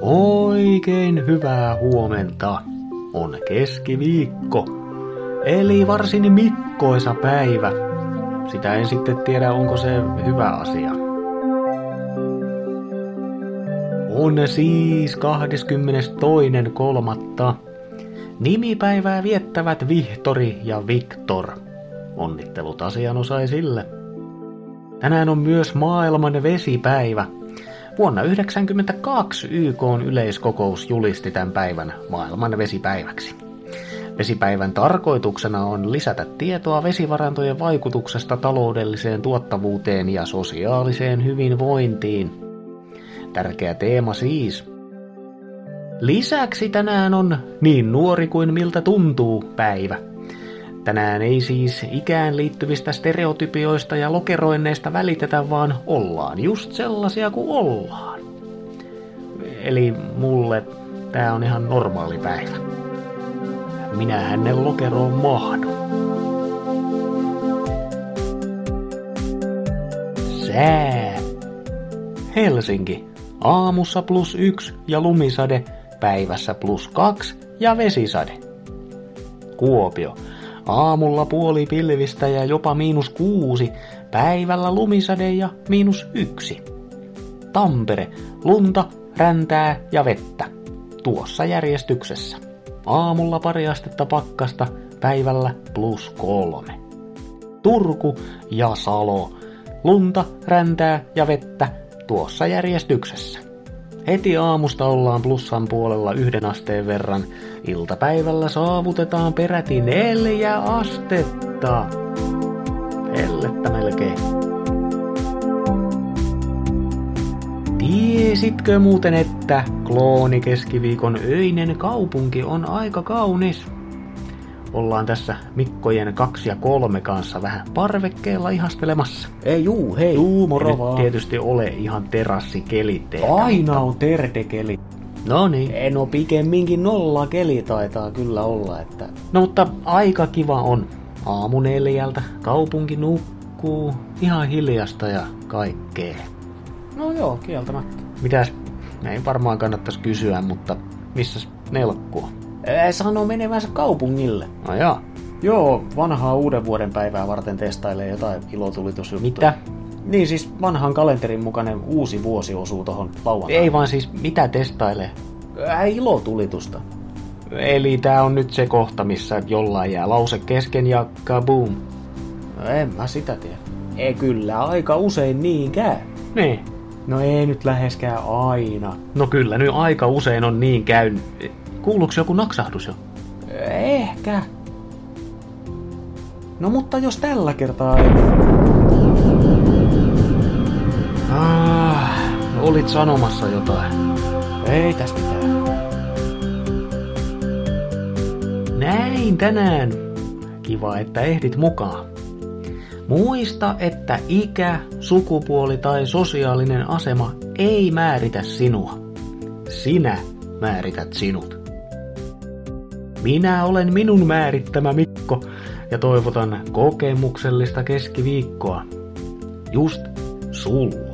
Oikein hyvää huomenta. On keskiviikko. Eli varsin mikkoisa päivä. Sitä en sitten tiedä, onko se hyvä asia. On siis 22.3. Nimipäivää viettävät Vihtori ja Viktor. Onnittelut asianosaisille. Tänään on myös maailman vesipäivä. Vuonna 1992 YK yleiskokous julisti tämän päivän maailman vesipäiväksi. Vesipäivän tarkoituksena on lisätä tietoa vesivarantojen vaikutuksesta taloudelliseen tuottavuuteen ja sosiaaliseen hyvinvointiin. Tärkeä teema siis. Lisäksi tänään on niin nuori kuin miltä tuntuu päivä. Tänään ei siis ikään liittyvistä stereotypioista ja lokeroinneista välitetä, vaan ollaan just sellaisia kuin ollaan. Eli mulle tää on ihan normaali päivä. Minähän ne lokeroon mahdu. Sää. Helsinki. Aamussa plus yksi ja lumisade, päivässä plus kaksi ja vesisade. Kuopio. Aamulla puoli pilvistä ja jopa miinus kuusi, päivällä lumisade ja miinus yksi. Tampere, lunta, räntää ja vettä. Tuossa järjestyksessä. Aamulla pari astetta pakkasta, päivällä plus kolme. Turku ja Salo. Lunta, räntää ja vettä tuossa järjestyksessä. Heti aamusta ollaan plussan puolella yhden asteen verran. Iltapäivällä saavutetaan peräti neljä astetta. Hellettä melkein. Tiesitkö muuten, että klooni keskiviikon öinen kaupunki on aika kaunis? Ollaan tässä Mikkojen kaksi ja kolme kanssa vähän parvekkeella ihastelemassa. Ei juu, hei. Juu, moro vaan. tietysti ole ihan terassikeli Aina on tertekeli. No niin. Ei, no pikemminkin nolla keli taitaa kyllä olla, että... No mutta aika kiva on. Aamu neljältä, kaupunki nukkuu, ihan hiljasta ja kaikkea. No joo, kieltämättä. Mitäs, ei varmaan kannattaisi kysyä, mutta missäs nelkkuu? Ää, sano menevänsä kaupungille. No joo. Joo, vanhaa uuden vuoden päivää varten testailee jotain ilotulitusjuttuja. Mitä? Niin siis vanhan kalenterin mukainen uusi vuosi osuu tohon lauantaina. Ei vaan siis mitä testailee? Ää, ilotulitusta. Eli tää on nyt se kohta, missä jollain jää lause kesken ja kaboom. No en mä sitä tiedä. Ei kyllä, aika usein niin käy. Niin. No ei nyt läheskään aina. No kyllä, nyt aika usein on niin käynyt. Kuuluuko joku naksahdus jo? Ehkä. No mutta jos tällä kertaa ei... Ah, olit sanomassa jotain. Ei täs mitään. Näin tänään. Kiva, että ehdit mukaan. Muista, että ikä, sukupuoli tai sosiaalinen asema ei määritä sinua. Sinä määrität sinut. Minä olen minun määrittämä Mikko ja toivotan kokemuksellista keskiviikkoa. Just sulla.